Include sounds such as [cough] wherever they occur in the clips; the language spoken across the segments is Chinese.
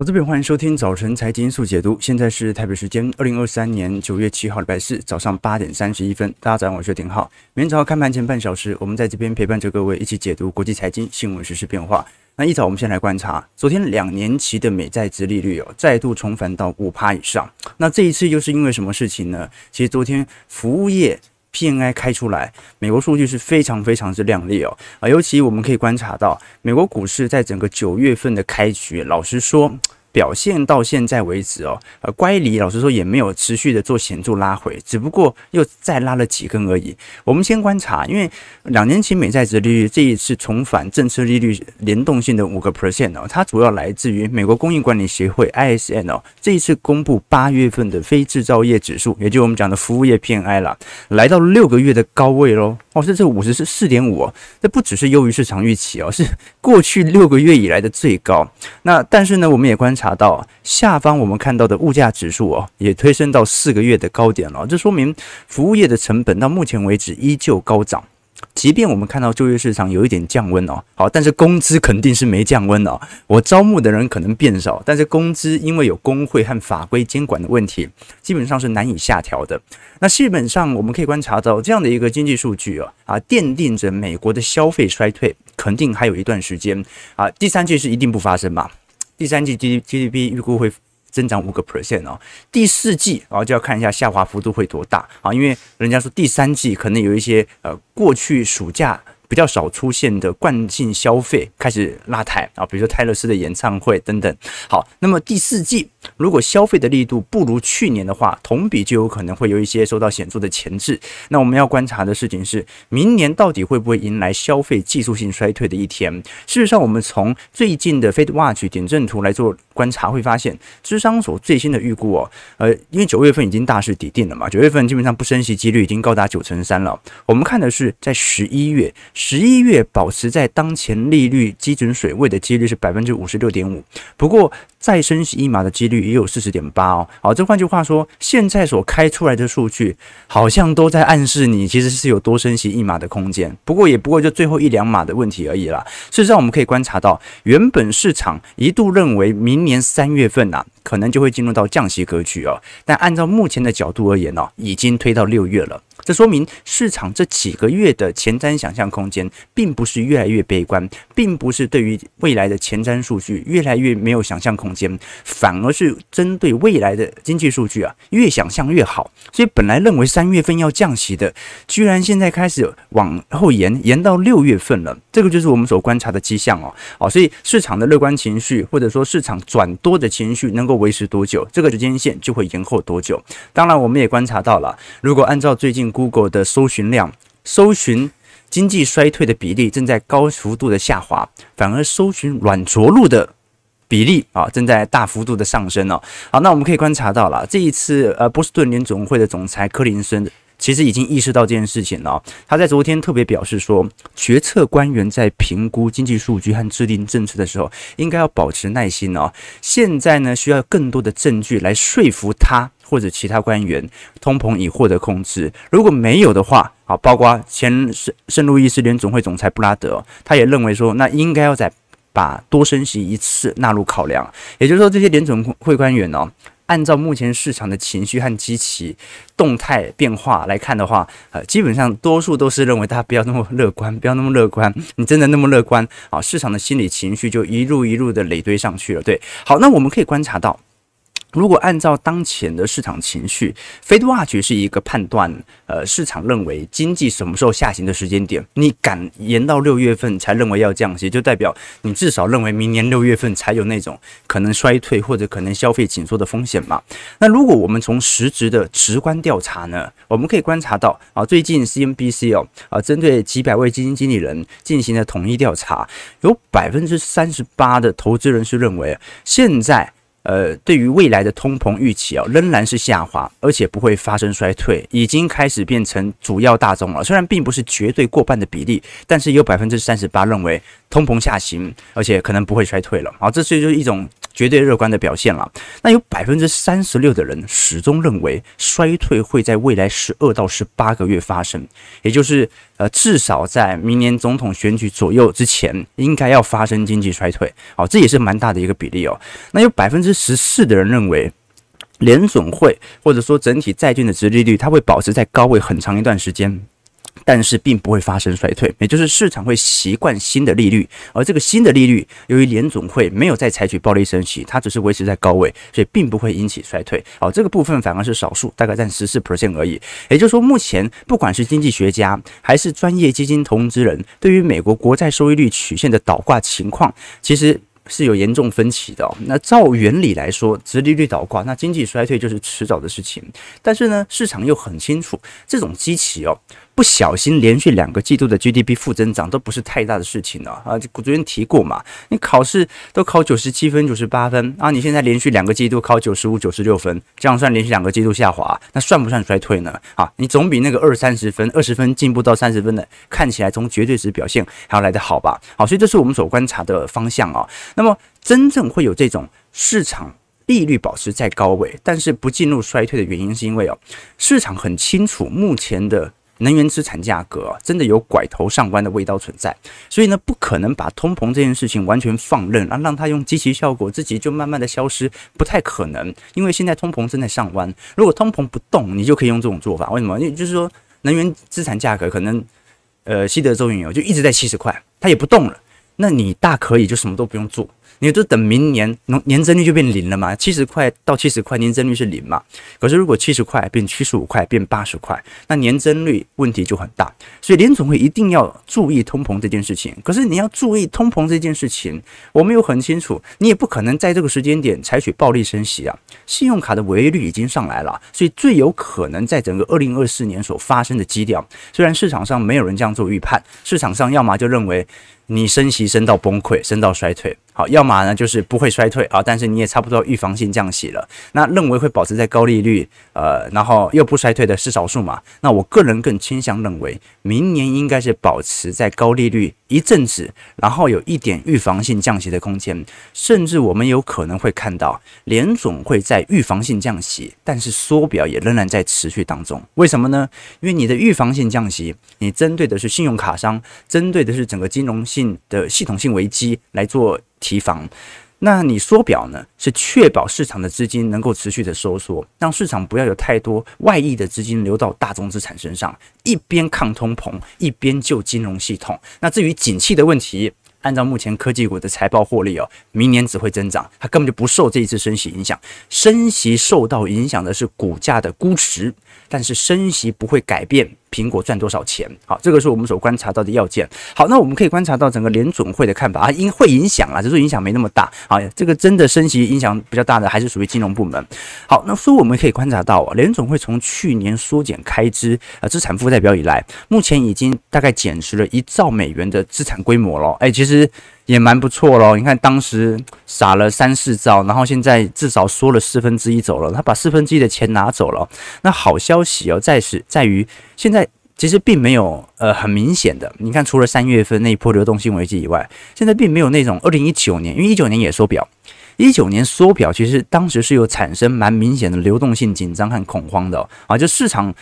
我这边欢迎收听早晨财经速解读，现在是台北时间二零二三年九月七号礼拜四早上八点三十一分。大家早上好，我是丁浩。明天早上开盘前半小时，我们在这边陪伴着各位一起解读国际财经新闻、时事变化。那一早我们先来观察，昨天两年期的美债殖利率哦，再度重返到五趴以上。那这一次又是因为什么事情呢？其实昨天服务业 PNI 开出来，美国数据是非常非常之亮丽哦啊，尤其我们可以观察到，美国股市在整个九月份的开局，老实说。表现到现在为止哦，呃，乖离老实说也没有持续的做显著拉回，只不过又再拉了几根而已。我们先观察，因为两年期美债值利率这一次重返政策利率联动性的五个 percent 哦，它主要来自于美国供应管理协会 ISM 哦，这一次公布八月份的非制造业指数，也就是我们讲的服务业 PMI 了，来到六个月的高位喽。哦，是这五十是四点五哦，这不只是优于市场预期哦，是 [laughs] 过去六个月以来的最高。那但是呢，我们也观察到下方我们看到的物价指数哦，也推升到四个月的高点了。这说明服务业的成本到目前为止依旧高涨。即便我们看到就业市场有一点降温哦，好，但是工资肯定是没降温哦。我招募的人可能变少，但是工资因为有工会和法规监管的问题，基本上是难以下调的。那基本上我们可以观察到这样的一个经济数据啊，啊，奠定着美国的消费衰退肯定还有一段时间啊。第三季是一定不发生嘛？第三季 G G D P 预估会。增长五个 percent 哦，第四季啊就要看一下下滑幅度会多大啊，因为人家说第三季可能有一些呃过去暑假。比较少出现的惯性消费开始拉抬啊，比如说泰勒斯的演唱会等等。好，那么第四季如果消费的力度不如去年的话，同比就有可能会有一些受到显著的钳制。那我们要观察的事情是，明年到底会不会迎来消费技术性衰退的一天？事实上，我们从最近的 Fed Watch 点阵图来做观察，会发现，芝商所最新的预估哦，呃，因为九月份已经大势底定了嘛，九月份基本上不升息几率已经高达九成三了。我们看的是在十一月。十一月保持在当前利率基准水位的几率是百分之五十六点五，不过再升息一码的几率也有四十点八哦。好，这换句话说，现在所开出来的数据好像都在暗示你其实是有多升息一码的空间，不过也不过就最后一两码的问题而已啦。事实上，我们可以观察到，原本市场一度认为明年三月份呐、啊，可能就会进入到降息格局哦，但按照目前的角度而言呢、哦，已经推到六月了。这说明市场这几个月的前瞻想象空间，并不是越来越悲观，并不是对于未来的前瞻数据越来越没有想象空间，反而是针对未来的经济数据啊，越想象越好。所以本来认为三月份要降息的，居然现在开始往后延，延到六月份了。这个就是我们所观察的迹象哦。好，所以市场的乐观情绪，或者说市场转多的情绪，能够维持多久，这个时间线就会延后多久。当然，我们也观察到了，如果按照最近。Google 的搜寻量，搜寻经济衰退的比例正在高幅度的下滑，反而搜寻软着陆的比例啊正在大幅度的上升哦。好，那我们可以观察到了，这一次呃波士顿联总会的总裁柯林森其实已经意识到这件事情了。他在昨天特别表示说，决策官员在评估经济数据和制定政策的时候，应该要保持耐心哦。现在呢，需要更多的证据来说服他。或者其他官员，通膨已获得控制。如果没有的话，啊，包括前圣圣路易斯联总会总裁布拉德，他也认为说，那应该要再把多升息一次纳入考量。也就是说，这些联总会官员呢，按照目前市场的情绪和基期动态变化来看的话，呃，基本上多数都是认为大家不要那么乐观，[laughs] 不要那么乐观。[laughs] 你真的那么乐观啊？市场的心理情绪就一路一路的累堆上去了。对，好，那我们可以观察到。如果按照当前的市场情绪，FedWatch 是一个判断，呃，市场认为经济什么时候下行的时间点。你敢延到六月份才认为要降息，就代表你至少认为明年六月份才有那种可能衰退或者可能消费紧缩的风险嘛？那如果我们从实质的直观调查呢，我们可以观察到啊，最近 CNBC 哦啊，针对几百位基金经理人进行了统一调查，有百分之三十八的投资人是认为现在。呃，对于未来的通膨预期啊，仍然是下滑，而且不会发生衰退，已经开始变成主要大众了。虽然并不是绝对过半的比例，但是有百分之三十八认为通膨下行，而且可能不会衰退了。好，这是就是一种绝对乐观的表现了。那有百分之三十六的人始终认为衰退会在未来十二到十八个月发生，也就是呃至少在明年总统选举左右之前，应该要发生经济衰退。好，这也是蛮大的一个比例哦。那有百分之十四的人认为。联总会或者说整体债券的殖利率，它会保持在高位很长一段时间，但是并不会发生衰退，也就是市场会习惯新的利率，而这个新的利率由于联总会没有再采取暴力升息，它只是维持在高位，所以并不会引起衰退。好，这个部分反而是少数，大概占十四 percent 而已。也就是说，目前不管是经济学家还是专业基金投资人，对于美国国债收益率曲线的倒挂情况，其实。是有严重分歧的。那照原理来说，殖利率倒挂，那经济衰退就是迟早的事情。但是呢，市场又很清楚，这种基期哦。不小心连续两个季度的 GDP 负增长都不是太大的事情了啊！昨天提过嘛，你考试都考九十七分、九十八分啊，你现在连续两个季度考九十五、九十六分，这样算连续两个季度下滑，那算不算衰退呢？啊，你总比那个二三十分、二十分进步到三十分的，看起来从绝对值表现还要来得好吧？好，所以这是我们所观察的方向啊。那么真正会有这种市场利率保持在高位，但是不进入衰退的原因，是因为哦，市场很清楚目前的。能源资产价格真的有拐头上弯的味道存在，所以呢，不可能把通膨这件事情完全放任，啊，让它用积极效果自己就慢慢的消失，不太可能。因为现在通膨正在上弯，如果通膨不动，你就可以用这种做法。为什么？因为就是说，能源资产价格可能，呃，西德州原油就一直在七十块，它也不动了，那你大可以就什么都不用做。你就等明年年增率就变零了嘛？七十块到七十块，年增率是零嘛？可是如果七十块变七十五块，变八十块，那年增率问题就很大。所以联总会一定要注意通膨这件事情。可是你要注意通膨这件事情，我们又很清楚，你也不可能在这个时间点采取暴力升息啊。信用卡的违约率已经上来了，所以最有可能在整个二零二四年所发生的基调，虽然市场上没有人这样做预判，市场上要么就认为。你升息升到崩溃，升到衰退，要么呢就是不会衰退啊，但是你也差不多预防性降息了。那认为会保持在高利率，呃，然后又不衰退的是少数嘛？那我个人更倾向认为，明年应该是保持在高利率一阵子，然后有一点预防性降息的空间，甚至我们有可能会看到联总会在预防性降息，但是缩表也仍然在持续当中。为什么呢？因为你的预防性降息，你针对的是信用卡商，针对的是整个金融性。的系统性危机来做提防，那你缩表呢？是确保市场的资金能够持续的收缩，让市场不要有太多外溢的资金流到大宗资产身上，一边抗通膨，一边救金融系统。那至于景气的问题，按照目前科技股的财报获利哦，明年只会增长，它根本就不受这一次升息影响。升息受到影响的是股价的估值，但是升息不会改变。苹果赚多少钱？好，这个是我们所观察到的要件。好，那我们可以观察到整个联准会的看法啊，因会影响啊，只是影响没那么大。好，这个真的升息影响比较大的还是属于金融部门。好，那所以我们可以观察到啊，联准会从去年缩减开支啊资产负债表以来，目前已经大概减持了一兆美元的资产规模了。哎，其实也蛮不错喽。你看当时撒了三四兆，然后现在至少缩了四分之一走了，他把四分之一的钱拿走了。那好消息哦，在是在于现在。其实并没有呃很明显的，你看除了三月份那一波流动性危机以外，现在并没有那种二零一九年，因为一九年也缩表，一九年缩表其实当时是有产生蛮明显的流动性紧张和恐慌的，啊，就市场。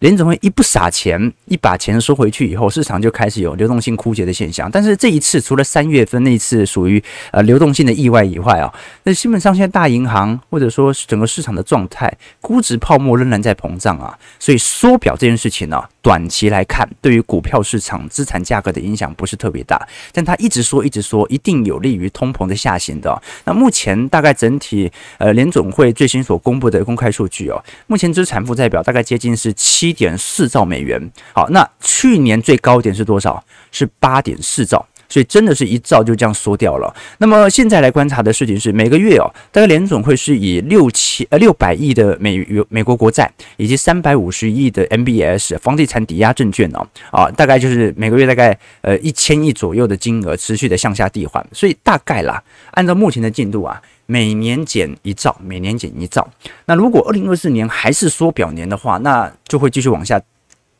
联总会一不撒钱，一把钱收回去以后，市场就开始有流动性枯竭的现象。但是这一次，除了三月份那一次属于呃流动性的意外以外啊，那基本上现在大银行或者说整个市场的状态，估值泡沫仍然在膨胀啊。所以缩表这件事情呢、啊，短期来看，对于股票市场资产价格的影响不是特别大。但他一直说一直说，一定有利于通膨的下行的。那目前大概整体呃联总会最新所公布的公开数据哦，目前资产负债表大概接近是七。点四兆美元，好，那去年最高点是多少？是八点四兆，所以真的是一兆就这样缩掉了。那么现在来观察的事情是，每个月哦，大概联总会是以六千呃六百亿的美元美国国债以及三百五十亿的 MBS 房地产抵押证券哦，啊，大概就是每个月大概呃一千亿左右的金额持续的向下递缓，所以大概啦，按照目前的进度啊。每年减一兆，每年减一兆。那如果二零二四年还是缩表年的话，那就会继续往下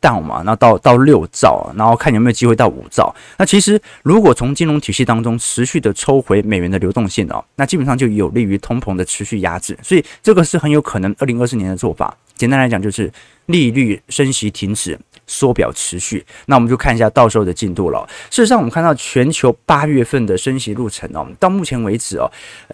down 嘛，那到到六兆，然后看有没有机会到五兆。那其实如果从金融体系当中持续的抽回美元的流动性哦，那基本上就有利于通膨的持续压制，所以这个是很有可能二零二四年的做法。简单来讲就是利率升息停止。缩表持续，那我们就看一下到时候的进度了。事实上，我们看到全球八月份的升息路程哦，到目前为止哦，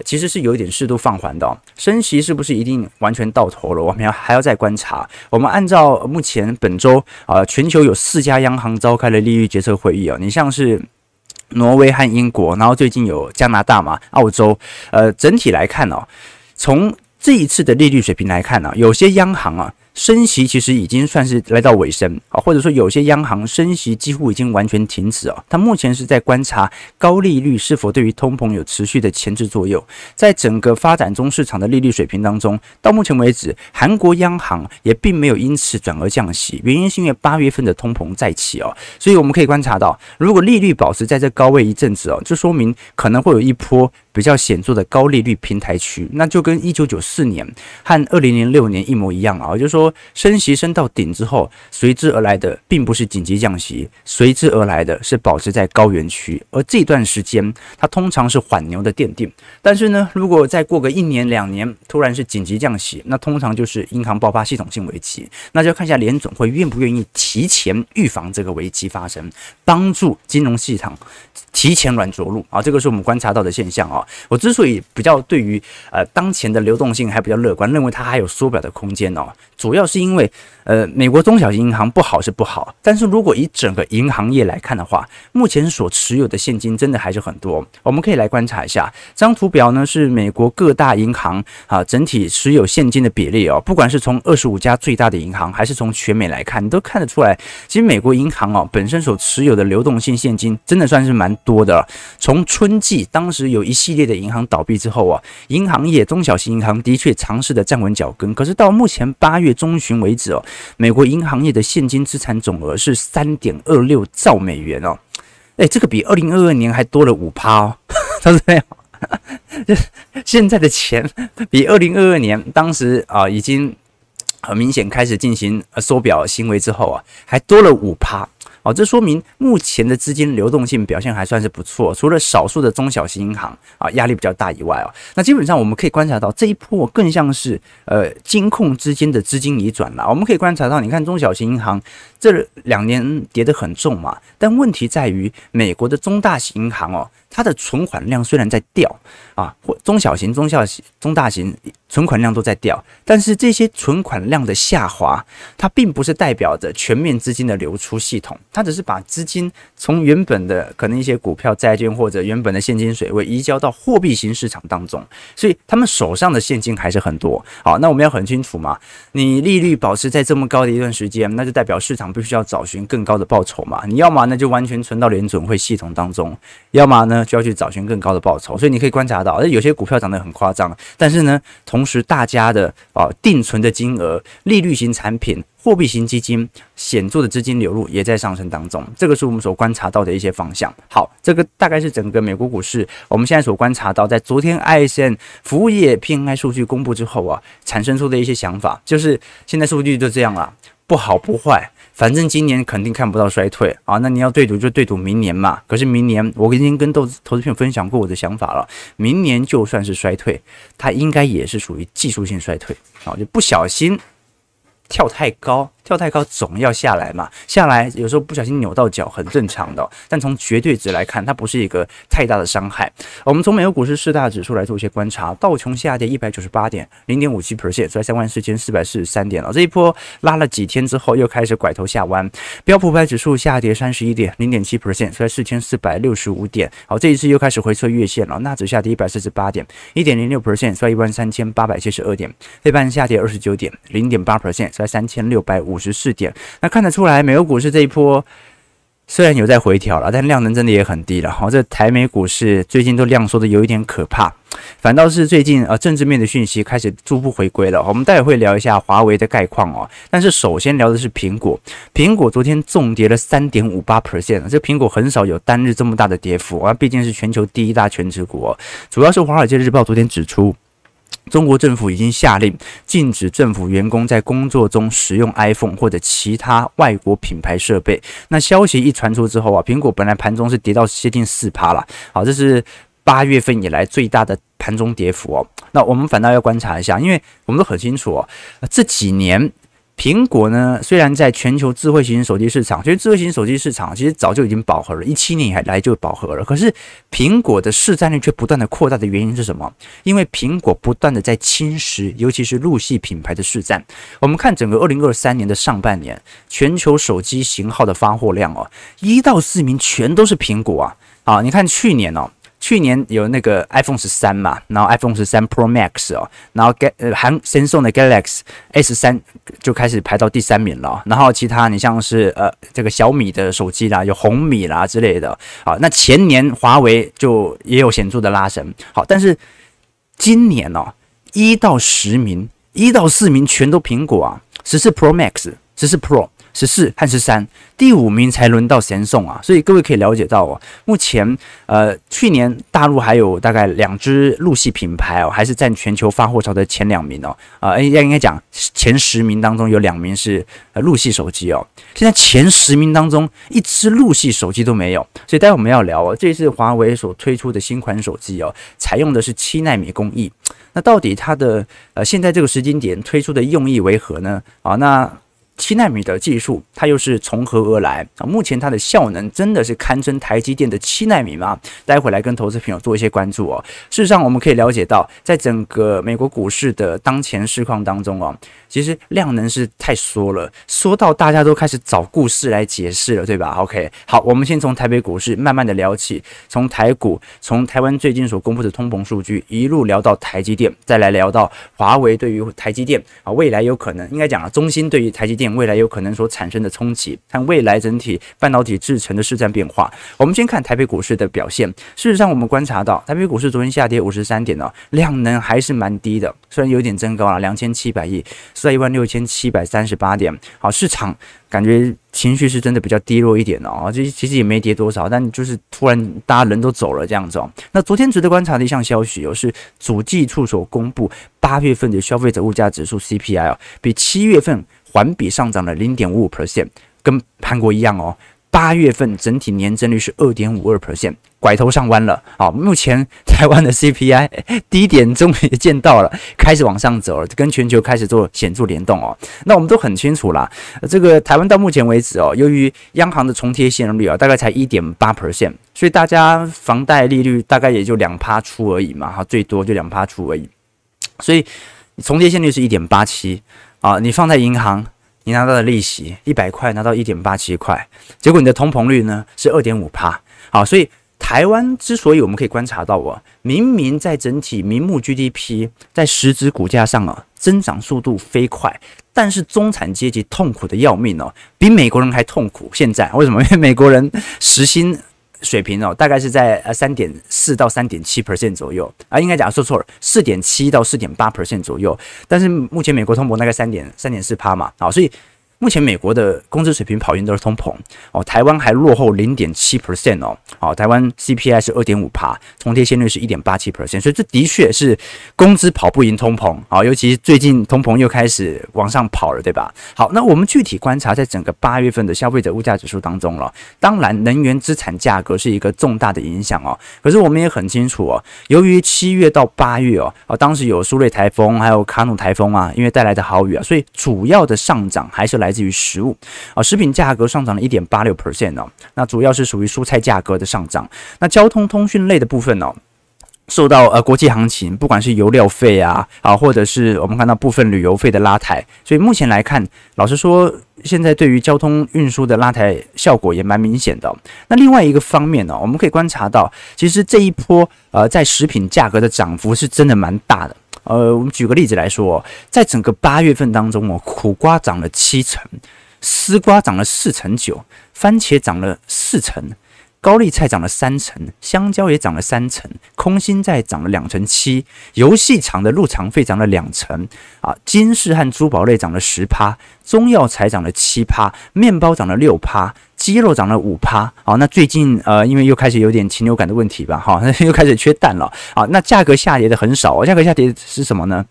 其实是有一点适度放缓的。升息是不是一定完全到头了？我们要还要再观察。我们按照目前本周啊，全球有四家央行召开了利率决策会议啊，你像是挪威和英国，然后最近有加拿大嘛、澳洲，呃，整体来看哦，从这一次的利率水平来看呢，有些央行啊。升息其实已经算是来到尾声啊，或者说有些央行升息几乎已经完全停止啊。它目前是在观察高利率是否对于通膨有持续的牵制作用。在整个发展中市场的利率水平当中，到目前为止，韩国央行也并没有因此转而降息，原因是因为八月份的通膨再起哦。所以我们可以观察到，如果利率保持在这高位一阵子哦，这说明可能会有一波比较显著的高利率平台区，那就跟一九九四年和二零零六年一模一样啊，就是说。升息升到顶之后，随之而来的并不是紧急降息，随之而来的是保持在高原区，而这段时间它通常是缓牛的奠定。但是呢，如果再过个一年两年，突然是紧急降息，那通常就是银行爆发系统性危机，那就看一下联总会愿不愿意提前预防这个危机发生，帮助金融系统提前软着陆啊，这个是我们观察到的现象啊。我之所以比较对于呃当前的流动性还比较乐观，认为它还有缩表的空间哦。主要是因为，呃，美国中小型银行不好是不好，但是如果以整个银行业来看的话，目前所持有的现金真的还是很多。我们可以来观察一下这张图表呢，是美国各大银行啊整体持有现金的比例哦。不管是从二十五家最大的银行，还是从全美来看，你都看得出来，其实美国银行哦本身所持有的流动性现金真的算是蛮多的。从春季当时有一系列的银行倒闭之后啊，银行业中小型银行的确尝试的站稳脚跟，可是到目前八月。中旬为止哦，美国银行业的现金资产总额是三点二六兆美元哦，哎，这个比二零二二年还多了五趴哦，[laughs] 他说这样，就现在的钱比二零二二年当时啊已经很明显开始进行缩表行为之后啊，还多了五趴。哦，这说明目前的资金流动性表现还算是不错，除了少数的中小型银行啊压力比较大以外哦，那基本上我们可以观察到这一波更像是呃金控资金的资金移转了。我们可以观察到，你看中小型银行这两年跌得很重嘛，但问题在于美国的中大型银行哦。它的存款量虽然在掉啊，或中小型、中小型、中大型存款量都在掉，但是这些存款量的下滑，它并不是代表着全面资金的流出系统，它只是把资金从原本的可能一些股票、债券或者原本的现金水位移交到货币型市场当中，所以他们手上的现金还是很多。好，那我们要很清楚嘛，你利率保持在这么高的一段时间，那就代表市场必须要找寻更高的报酬嘛。你要么那就完全存到联准会系统当中，要么呢？就要去找寻更高的报酬，所以你可以观察到，有些股票涨得很夸张，但是呢，同时大家的啊定存的金额、利率型产品、货币型基金显著的资金流入也在上升当中，这个是我们所观察到的一些方向。好，这个大概是整个美国股市我们现在所观察到，在昨天 ISM 服务业 PMI 数据公布之后啊，产生出的一些想法，就是现在数据就这样了，不好不坏。反正今年肯定看不到衰退啊，那你要对赌就对赌明年嘛。可是明年我已经跟投资投资朋友分享过我的想法了，明年就算是衰退，它应该也是属于技术性衰退啊，就不小心跳太高。跳太高总要下来嘛，下来有时候不小心扭到脚很正常的，但从绝对值来看，它不是一个太大的伤害。我们从美国股市四大指数来做一些观察，道琼下跌一百九十八点，零点五七 percent，收在三万四千四百四十三点了。这一波拉了几天之后，又开始拐头下弯。标普五百指数下跌三十一点，零点七 percent，收在四千四百六十五点。好，这一次又开始回测月线了。纳指下跌一百四十八点，一点零六 percent，收在一万三千八百七十二点。费半下跌二十九点，零点八 percent，收在三千六百五。五十四点，那看得出来，美国股市这一波虽然有在回调了，但量能真的也很低了。好，这台美股市最近都量缩的有一点可怕，反倒是最近呃政治面的讯息开始逐步回归了。我们待会会聊一下华为的概况哦，但是首先聊的是苹果，苹果昨天重跌了三点五八 percent，这苹果很少有单日这么大的跌幅啊，毕竟是全球第一大全值股哦。主要是华尔街日报昨天指出。中国政府已经下令禁止政府员工在工作中使用 iPhone 或者其他外国品牌设备。那消息一传出之后啊，苹果本来盘中是跌到接近四趴了。好，这是八月份以来最大的盘中跌幅哦。那我们反倒要观察一下，因为我们都很清楚哦，这几年。苹果呢，虽然在全球智慧型手机市场，其实智慧型手机市场其实早就已经饱和了，一七年以来就饱和了。可是苹果的市占率却不断的扩大的原因是什么？因为苹果不断的在侵蚀，尤其是入系品牌的市占。我们看整个二零二三年的上半年，全球手机型号的发货量哦，一到四名全都是苹果啊！啊，你看去年哦。去年有那个 iPhone 十三嘛，然后 iPhone 十三 Pro Max 哦，然后 Get 呃韩神送的 Galaxy S 三就开始排到第三名了。然后其他你像是呃这个小米的手机啦，有红米啦之类的。好，那前年华为就也有显著的拉升。好，但是今年哦，一到十名，一到四名全都苹果啊，十四 Pro Max，十四 Pro。十四和十三，第五名才轮到神送啊，所以各位可以了解到哦，目前呃去年大陆还有大概两支陆系品牌哦，还是占全球发货潮的前两名哦，啊，应该应该讲前十名当中有两名是呃陆系手机哦，现在前十名当中一支陆系手机都没有，所以待会我们要聊哦，这次华为所推出的新款手机哦，采用的是七纳米工艺，那到底它的呃现在这个时间点推出的用意为何呢？啊，那。七纳米的技术，它又是从何而来啊？目前它的效能真的是堪称台积电的七纳米吗？待会来跟投资朋友做一些关注哦。事实上，我们可以了解到，在整个美国股市的当前市况当中哦，其实量能是太缩了，缩到大家都开始找故事来解释了，对吧？OK，好，我们先从台北股市慢慢的聊起，从台股，从台湾最近所公布的通膨数据一路聊到台积电，再来聊到华为对于台积电啊，未来有可能应该讲啊，中芯对于台积电。未来有可能所产生的冲击，看未来整体半导体制程的市占变化。我们先看台北股市的表现。事实上，我们观察到台北股市昨天下跌五十三点哦，量能还是蛮低的，虽然有点增高了两千七百亿，是在一万六千七百三十八点。好，市场感觉情绪是真的比较低落一点哦。这其实也没跌多少，但就是突然大家人都走了这样子哦。那昨天值得观察的一项消息，哦是主计处所公布八月份的消费者物价指数 CPI，比七月份。环比上涨了零点五五 percent，跟韩国一样哦。八月份整体年增率是二点五二 percent，拐头上弯了。好，目前 [laughs] 台湾的 CPI [laughs] 低点终于见到了，开始往上走了，跟全球开始做显著联动哦。那我们都很清楚啦，这个台湾到目前为止哦，由于央行的重贴现率啊，大概才一点八 percent，所以大家房贷利率大概也就两趴出而已嘛，哈，最多就两趴出而已。所以重贴现率是一点八七。啊，你放在银行，你拿到的利息一百块拿到一点八七块，结果你的通膨率呢是二点五趴。好，所以台湾之所以我们可以观察到啊，明明在整体名目 GDP 在实质股价上啊增长速度飞快，但是中产阶级痛苦的要命哦，比美国人还痛苦。现在为什么？因为美国人时薪。水平哦，大概是在呃三点四到三点七 percent 左右啊，应该讲说错了，四点七到四点八 percent 左右。但是目前美国通膨大概三点三点四趴嘛，啊，所以。目前美国的工资水平跑赢都是通膨哦，台湾还落后零点七 percent 哦，好，台湾 CPI 是二点五趴，重贴现率是一点八七 percent，所以这的确是工资跑不赢通膨啊，尤其是最近通膨又开始往上跑了，对吧？好，那我们具体观察在整个八月份的消费者物价指数当中了，当然能源资产价格是一个重大的影响哦，可是我们也很清楚哦，由于七月到八月哦，啊，当时有苏瑞台风还有卡努台风啊，因为带来的豪雨啊，所以主要的上涨还是来来自于食物啊，食品价格上涨了一点八六 percent 哦，那主要是属于蔬菜价格的上涨。那交通通讯类的部分哦，受到呃国际行情，不管是油料费啊啊，或者是我们看到部分旅游费的拉抬，所以目前来看，老实说，现在对于交通运输的拉抬效果也蛮明显的。那另外一个方面呢，我们可以观察到，其实这一波呃在食品价格的涨幅是真的蛮大的。呃，我们举个例子来说，在整个八月份当中哦，苦瓜涨了七成，丝瓜涨了四成九，番茄涨了四成，高丽菜涨了三成，香蕉也涨了三成，空心菜涨了两成七，游戏场的入场费涨了两成啊，金饰和珠宝类涨了十趴，中药材涨了七趴，面包涨了六趴，鸡肉涨了五趴，好，那最近呃，因为又开始有点禽流感的问题吧，哈，[laughs] 又开始缺蛋了，啊，那价格下跌的很少，价格下跌是什么呢？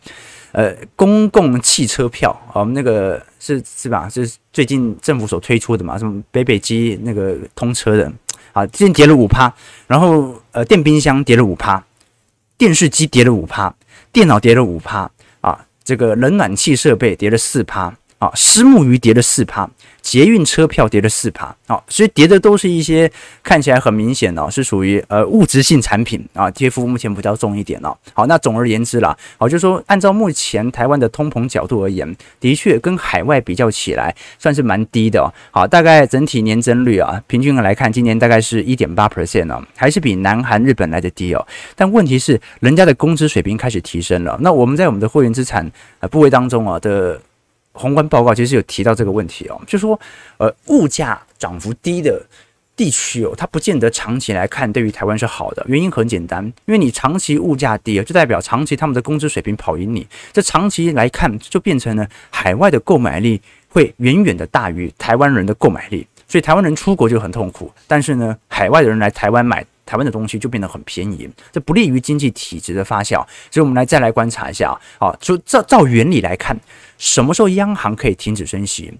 呃，公共汽车票，我们那个是是吧？是最近政府所推出的嘛，什么北北基那个通车的，啊，最近跌了五趴，然后呃，电冰箱跌了五趴，电视机跌了五趴，电脑跌了五趴，啊，这个冷暖气设备跌了四趴。啊，私募鱼跌了四趴，捷运车票跌了四趴，啊，所以跌的都是一些看起来很明显哦，是属于呃物质性产品啊，跌幅目前比较重一点哦。好，那总而言之啦，好，就是说按照目前台湾的通膨角度而言，的确跟海外比较起来算是蛮低的哦。好，大概整体年增率啊，平均来看，今年大概是一点八 percent 哦，还是比南韩、日本来的低哦。但问题是，人家的工资水平开始提升了，那我们在我们的会员资产呃部位当中啊的。宏观报告其实有提到这个问题哦，就说，呃，物价涨幅低的地区哦，它不见得长期来看对于台湾是好的。原因很简单，因为你长期物价低，就代表长期他们的工资水平跑赢你。这长期来看，就变成了海外的购买力会远远的大于台湾人的购买力，所以台湾人出国就很痛苦。但是呢，海外的人来台湾买。台湾的东西就变得很便宜，这不利于经济体质的发酵。所以，我们来再来观察一下啊，就照照原理来看，什么时候央行可以停止升息？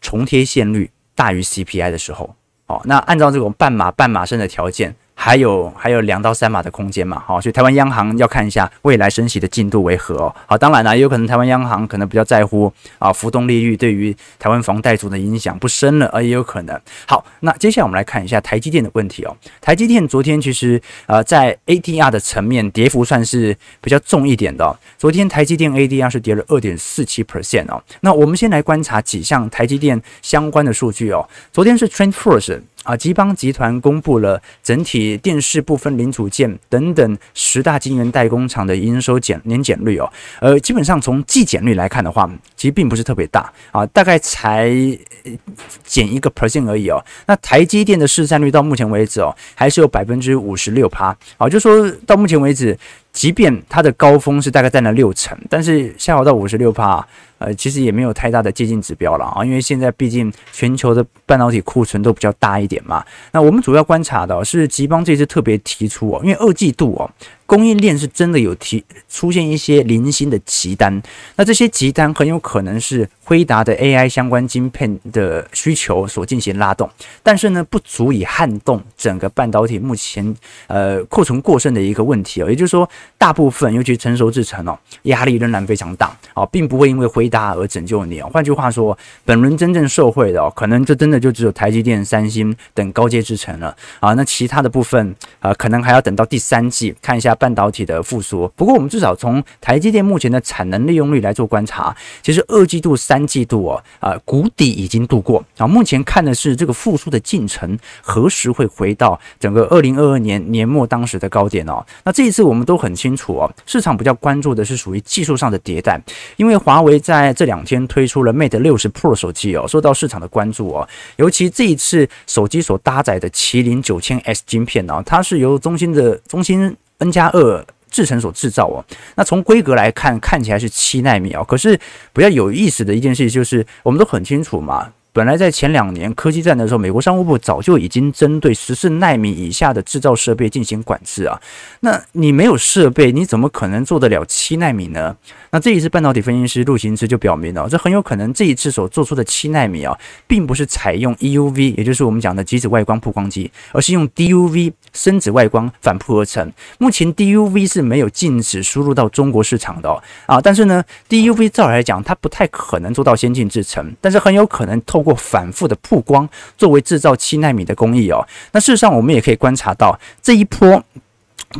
重贴现率大于 CPI 的时候。哦，那按照这种半马半马升的条件。还有还有两到三码的空间嘛，好，所以台湾央行要看一下未来升息的进度为何哦。好，当然了，也有可能台湾央行可能比较在乎啊，浮动利率对于台湾房贷族的影响不深了，啊，也有可能。好，那接下来我们来看一下台积电的问题哦。台积电昨天其实呃在 ADR 的层面跌幅算是比较重一点的。昨天台积电 ADR 是跌了二点四七 percent 哦。那我们先来观察几项台积电相关的数据哦。昨天是 TrendForce。啊，吉邦集团公布了整体电视部分零组件等等十大晶圆代工厂的营收减年减率哦，呃，基本上从季减率来看的话，其实并不是特别大啊，大概才减一个 percent 而已哦。那台积电的市占率到目前为止哦，还是有百分之五十六趴啊，就说到目前为止。即便它的高峰是大概占了六成，但是下滑到五十六帕，呃，其实也没有太大的接近指标了啊，因为现在毕竟全球的半导体库存都比较大一点嘛。那我们主要观察的是吉邦这次特别提出哦，因为二季度哦。供应链是真的有提出现一些零星的急单，那这些急单很有可能是辉达的 AI 相关晶片的需求所进行拉动，但是呢，不足以撼动整个半导体目前呃库存过剩的一个问题哦，也就是说，大部分尤其成熟制程哦，压力仍然非常大哦，并不会因为辉达而拯救你哦。换句话说，本轮真正受惠的哦，可能这真的就只有台积电、三星等高阶制程了啊，那其他的部分啊，可能还要等到第三季看一下。半导体的复苏，不过我们至少从台积电目前的产能利用率来做观察，其实二季度、三季度哦，啊，谷底已经度过啊，目前看的是这个复苏的进程何时会回到整个二零二二年年末当时的高点哦。那这一次我们都很清楚哦，市场比较关注的是属于技术上的迭代，因为华为在这两天推出了 Mate 六十 Pro 手机哦，受到市场的关注哦，尤其这一次手机所搭载的麒麟九千 S 芯片哦，它是由中兴的中芯。N 加二制成所制造哦，那从规格来看，看起来是七纳米哦，可是比较有意思的一件事就是，我们都很清楚嘛。本来在前两年科技战的时候，美国商务部早就已经针对十四纳米以下的制造设备进行管制啊。那你没有设备，你怎么可能做得了七纳米呢？那这一次半导体分析师陆行之就表明了，这很有可能这一次所做出的七纳米啊，并不是采用 EUV，也就是我们讲的极紫外光曝光机，而是用 DUV 深紫外光反曝而成。目前 DUV 是没有禁止输入到中国市场的啊，但是呢，DUV 照来讲，它不太可能做到先进制程，但是很有可能透过反复的曝光作为制造七纳米的工艺哦，那事实上我们也可以观察到这一波，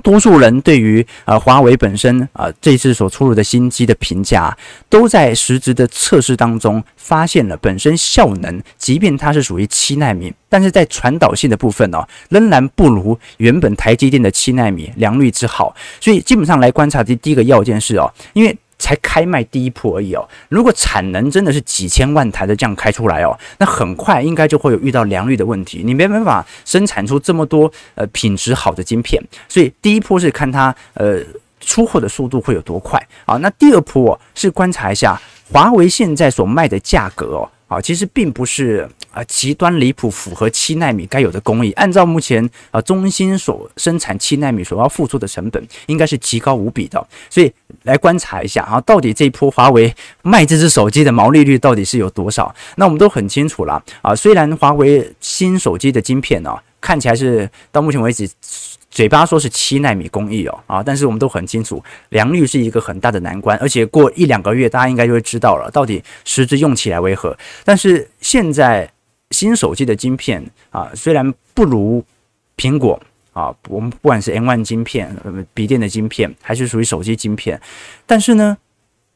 多数人对于呃华为本身啊、这次所出炉的新机的评价，都在实质的测试当中发现了本身效能，即便它是属于七纳米，但是在传导性的部分哦，仍然不如原本台积电的七纳米良率之好，所以基本上来观察的第一个要件是哦，因为。才开卖第一波而已哦，如果产能真的是几千万台的这样开出来哦，那很快应该就会有遇到良率的问题，你没办法生产出这么多呃品质好的晶片，所以第一波是看它呃出货的速度会有多快。啊，那第二波是观察一下华为现在所卖的价格哦。啊，其实并不是啊极端离谱，符合七纳米该有的工艺。按照目前啊中芯所生产七纳米所要付出的成本，应该是极高无比的。所以来观察一下啊，到底这一波华为卖这只手机的毛利率到底是有多少？那我们都很清楚了啊。虽然华为新手机的晶片呢，看起来是到目前为止。嘴巴说是七纳米工艺哦啊，但是我们都很清楚，良率是一个很大的难关，而且过一两个月，大家应该就会知道了，到底实质用起来为何。但是现在新手机的晶片啊，虽然不如苹果啊，我们不管是 M1 晶片、呃笔电的晶片，还是属于手机晶片，但是呢，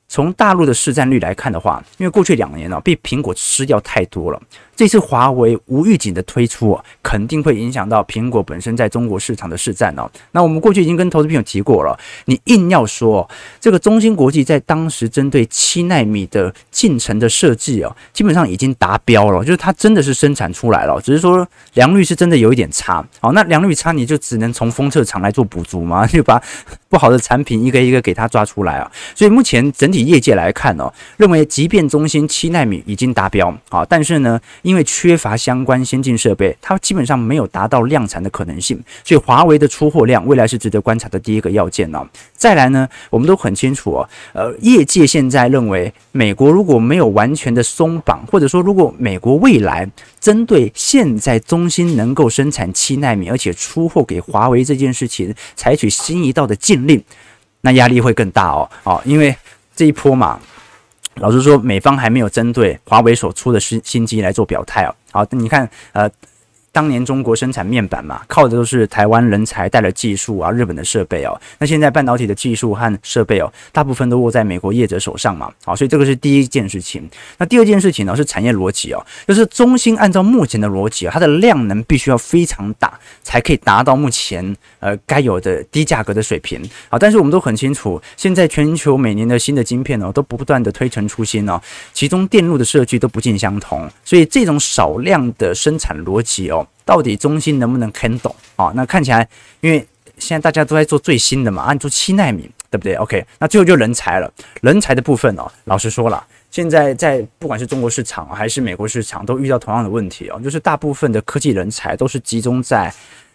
从大陆的市占率来看的话，因为过去两年呢，被苹果吃掉太多了。这次华为无预警的推出啊，肯定会影响到苹果本身在中国市场的市占哦。那我们过去已经跟投资朋友提过了，你硬要说这个中芯国际在当时针对七纳米的进程的设计哦，基本上已经达标了，就是它真的是生产出来了，只是说良率是真的有一点差。好，那良率差你就只能从封测厂来做补足嘛，就把 [laughs] 不好的产品一个一个给它抓出来啊。所以目前整体业界来看哦，认为即便中芯七纳米已经达标啊，但是呢。因为缺乏相关先进设备，它基本上没有达到量产的可能性，所以华为的出货量未来是值得观察的第一个要件哦。再来呢，我们都很清楚哦，呃，业界现在认为，美国如果没有完全的松绑，或者说如果美国未来针对现在中芯能够生产七纳米，而且出货给华为这件事情，采取新一道的禁令，那压力会更大哦。哦，因为这一波嘛。老实说，美方还没有针对华为所出的新新机来做表态哦。好，你看，呃。当年中国生产面板嘛，靠的都是台湾人才带了技术啊，日本的设备哦。那现在半导体的技术和设备哦，大部分都握在美国业者手上嘛。好，所以这个是第一件事情。那第二件事情呢，是产业逻辑哦，就是中芯按照目前的逻辑啊，它的量能必须要非常大，才可以达到目前呃该有的低价格的水平。好，但是我们都很清楚，现在全球每年的新的晶片哦，都不断的推陈出新哦，其中电路的设计都不尽相同，所以这种少量的生产逻辑哦。到底中芯能不能看懂啊？那看起来，因为现在大家都在做最新的嘛，按做七纳米，对不对？OK，那最后就人才了。人才的部分哦，老实说了，现在在不管是中国市场还是美国市场，都遇到同样的问题哦，就是大部分的科技人才都是集中在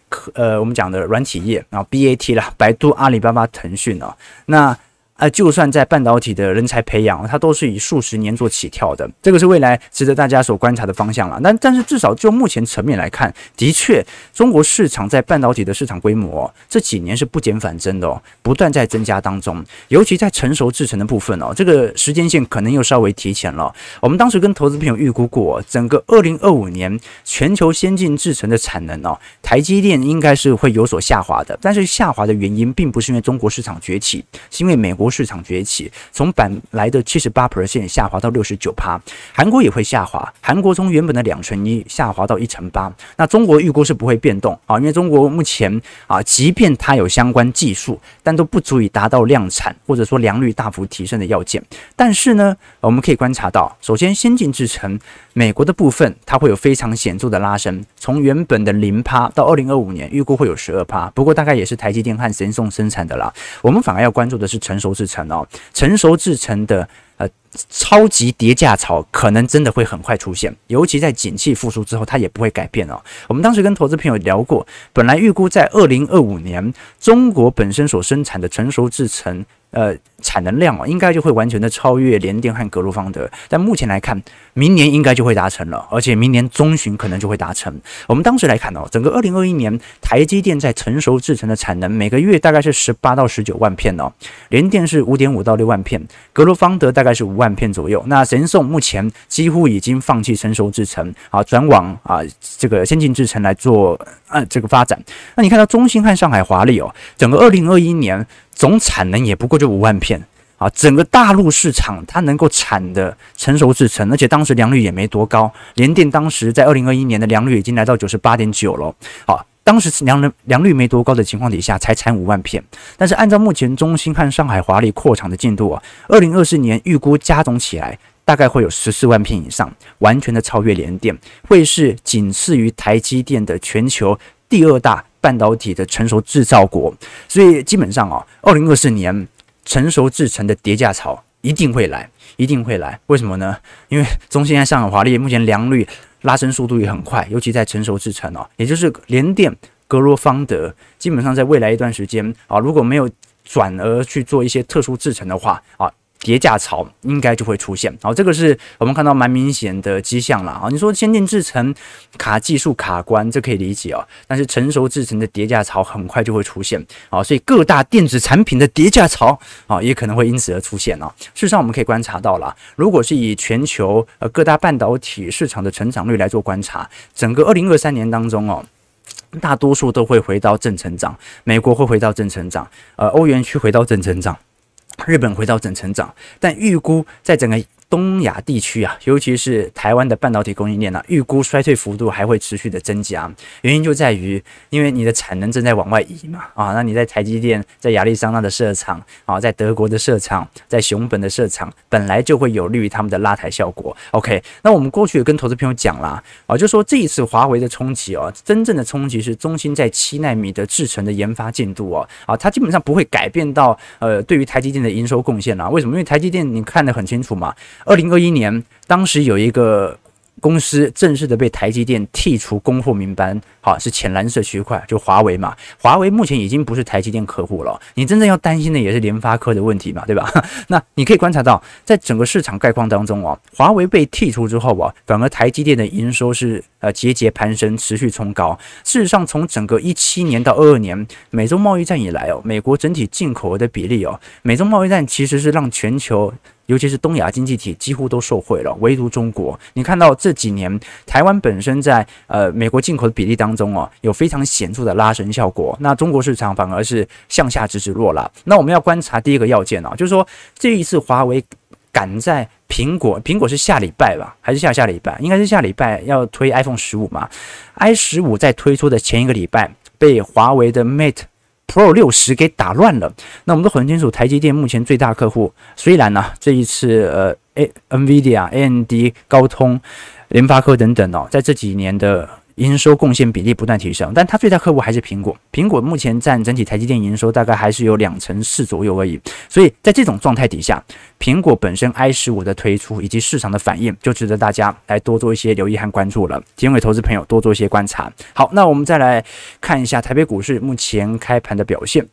科呃我们讲的软体业，然后 BAT 啦，百度、阿里巴巴、腾讯哦，那。啊，就算在半导体的人才培养，它都是以数十年做起跳的，这个是未来值得大家所观察的方向了。但但是至少就目前层面来看，的确，中国市场在半导体的市场规模这几年是不减反增的哦，不断在增加当中。尤其在成熟制程的部分哦，这个时间线可能又稍微提前了。我们当时跟投资朋友预估过，整个二零二五年全球先进制程的产能哦，台积电应该是会有所下滑的。但是下滑的原因并不是因为中国市场崛起，是因为美国。国市场崛起，从本来的七十八 percent 下滑到六十九趴，韩国也会下滑。韩国从原本的两成一下滑到一成八。那中国预估是不会变动啊，因为中国目前啊，即便它有相关技术，但都不足以达到量产或者说良率大幅提升的要件。但是呢，我们可以观察到，首先先进制程，美国的部分它会有非常显著的拉升，从原本的零趴到二零二五年预估会有十二趴。不过大概也是台积电和神送生产的啦。我们反而要关注的是成熟。制程哦，成熟制程的呃超级叠价潮可能真的会很快出现，尤其在景气复苏之后，它也不会改变哦。我们当时跟投资朋友聊过，本来预估在二零二五年，中国本身所生产的成熟制程。呃，产能量哦，应该就会完全的超越联电和格罗方德。但目前来看，明年应该就会达成了，而且明年中旬可能就会达成。我们当时来看哦，整个二零二一年，台积电在成熟制程的产能每个月大概是十八到十九万片哦，联电是五点五到六万片，格罗方德大概是五万片左右。那神送目前几乎已经放弃成熟制程啊，转往啊这个先进制程来做啊这个发展。那你看到中芯和上海华力哦，整个二零二一年。总产能也不过就五万片啊！整个大陆市场它能够产的成熟制程，而且当时良率也没多高。联电当时在二零二一年的良率已经来到九十八点九了。好，当时良率良率没多高的情况底下，才产五万片。但是按照目前中芯和上海华力扩厂的进度啊，二零二四年预估加总起来大概会有十四万片以上，完全的超越联电，会是仅次于台积电的全球第二大。半导体的成熟制造国，所以基本上啊，二零二四年成熟制程的叠价潮一定会来，一定会来。为什么呢？因为中芯在上海华丽目前良率拉升速度也很快，尤其在成熟制程哦，也就是联电、格罗方德，基本上在未来一段时间啊，如果没有转而去做一些特殊制程的话啊。跌价潮应该就会出现，好，这个是我们看到蛮明显的迹象了啊。你说先进制程卡技术卡关，这可以理解哦。但是成熟制程的跌价潮很快就会出现，啊，所以各大电子产品的跌价潮啊，也可能会因此而出现哦。事实上，我们可以观察到了，如果是以全球呃各大半导体市场的成长率来做观察，整个二零二三年当中哦，大多数都会回到正成长，美国会回到正成长，呃，欧元区回到正成长。日本回到正成长，但预估在整个东亚地区啊，尤其是台湾的半导体供应链啊，预估衰退幅度还会持续的增加。原因就在于，因为你的产能正在往外移嘛，啊，那你在台积电、在亚利桑那的设厂啊，在德国的设厂、在熊本的设厂，本来就会有利于他们的拉抬效果。OK，那我们过去也跟投资朋友讲啦，啊，就说这一次华为的冲击哦，真正的冲击是中芯在七纳米的制程的研发进度哦，啊，它基本上不会改变到呃，对于台积电的营收贡献啦。为什么？因为台积电你看得很清楚嘛。二零二一年，当时有一个公司正式的被台积电剔除供货名单，好，是浅蓝色区块，就华为嘛。华为目前已经不是台积电客户了，你真正要担心的也是联发科的问题嘛，对吧？[laughs] 那你可以观察到，在整个市场概况当中哦，华为被剔除之后啊，反而台积电的营收是呃节节攀升，持续冲高。事实上，从整个一七年到二二年，美中贸易战以来哦，美国整体进口额的比例哦，美中贸易战其实是让全球。尤其是东亚经济体几乎都受惠了，唯独中国。你看到这几年台湾本身在呃美国进口的比例当中哦，有非常显著的拉升效果。那中国市场反而是向下直直落了。那我们要观察第一个要件啊，就是说这一次华为赶在苹果，苹果是下礼拜吧，还是下下礼拜？应该是下礼拜要推 iPhone 十五嘛？i 十五在推出的前一个礼拜被华为的 Mate。Pro 六十给打乱了，那我们都很清楚，台积电目前最大客户，虽然呢、这一次呃，A NVIDIA、AMD、高通、联发科等等哦，在这几年的。营收贡献比例不断提升，但它最大客户还是苹果。苹果目前占整体台积电营收大概还是有两成四左右而已。所以在这种状态底下，苹果本身 i 十五的推出以及市场的反应，就值得大家来多做一些留意和关注了。提供给投资朋友多做一些观察。好，那我们再来看一下台北股市目前开盘的表现。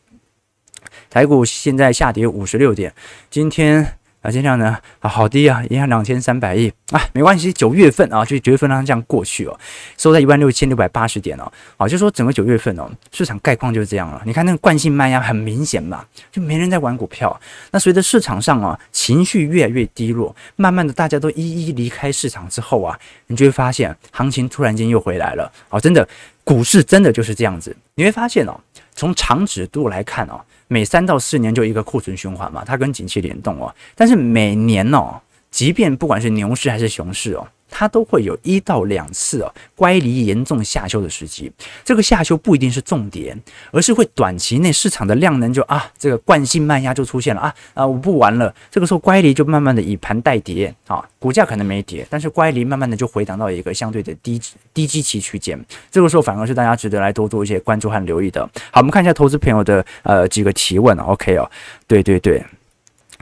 台股现在下跌五十六点，今天。啊，今天呢啊，好低啊，一样两千三百亿啊，没关系，九月份啊，就九月份让它这样过去哦，收在一万六千六百八十点哦，啊，就说整个九月份哦，市场概况就是这样了。你看那个惯性卖压很明显嘛，就没人在玩股票。那随着市场上啊情绪越来越低落，慢慢的大家都一一离开市场之后啊，你就会发现行情突然间又回来了。哦，真的，股市真的就是这样子。你会发现哦，从长指度来看哦。每三到四年就一个库存循环嘛，它跟景气联动哦。但是每年哦，即便不管是牛市还是熊市哦。它都会有一到两次哦，乖离严重下修的时机。这个下修不一定是重点，而是会短期内市场的量能就啊，这个惯性慢压就出现了啊啊，我不玩了。这个时候乖离就慢慢的以盘带跌啊，股价可能没跌，但是乖离慢慢的就回档到一个相对的低低基期区间。这个时候反而是大家值得来多做一些关注和留意的。好，我们看一下投资朋友的呃几个提问，OK 哦，对对对。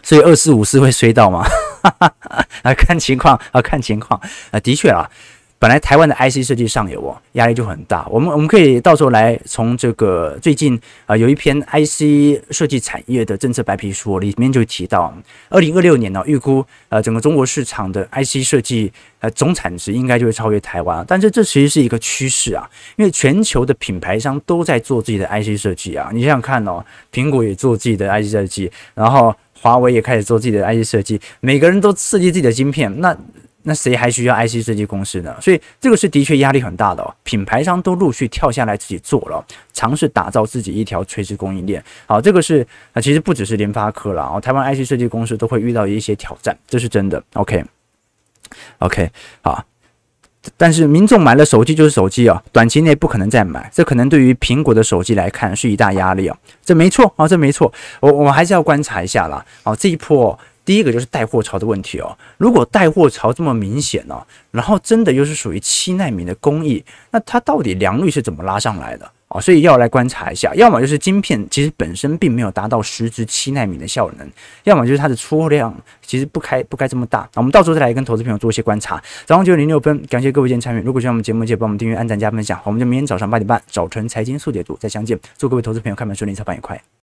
所以二四五四会衰到吗？[laughs] 啊，看情况啊，看情况啊，的确啊，本来台湾的 IC 设计上游哦，压力就很大。我们我们可以到时候来从这个最近啊，有一篇 IC 设计产业的政策白皮书里面就提到，二零二六年呢，预估呃整个中国市场的 IC 设计呃总产值应该就会超越台湾。但是这其实是一个趋势啊，因为全球的品牌商都在做自己的 IC 设计啊。你想想看哦，苹果也做自己的 IC 设计，然后。华为也开始做自己的 IC 设计，每个人都设计自己的晶片，那那谁还需要 IC 设计公司呢？所以这个是的确压力很大的哦。品牌商都陆续跳下来自己做了，尝试打造自己一条垂直供应链。好，这个是啊，其实不只是联发科了啊，台湾 IC 设计公司都会遇到一些挑战，这是真的。OK，OK，好。但是民众买了手机就是手机啊，短期内不可能再买，这可能对于苹果的手机来看是一大压力啊，这没错啊，这没错，我我们还是要观察一下啦。啊，这一波第一个就是带货潮的问题哦，如果带货潮这么明显呢，然后真的又是属于七奈米的工艺，那它到底良率是怎么拉上来的？哦，所以要来观察一下，要么就是晶片其实本身并没有达到十至七奈米的效能，要么就是它的出货量其实不开不该这么大。那我们到时候再来跟投资朋友做一些观察。早上九点零六分，感谢各位今天参与。如果喜欢我们节目，记得帮我们订阅、按赞、加分享。我们就明天早上八点半早晨财经速解读再相见。祝各位投资朋友开门顺利，操盘愉快。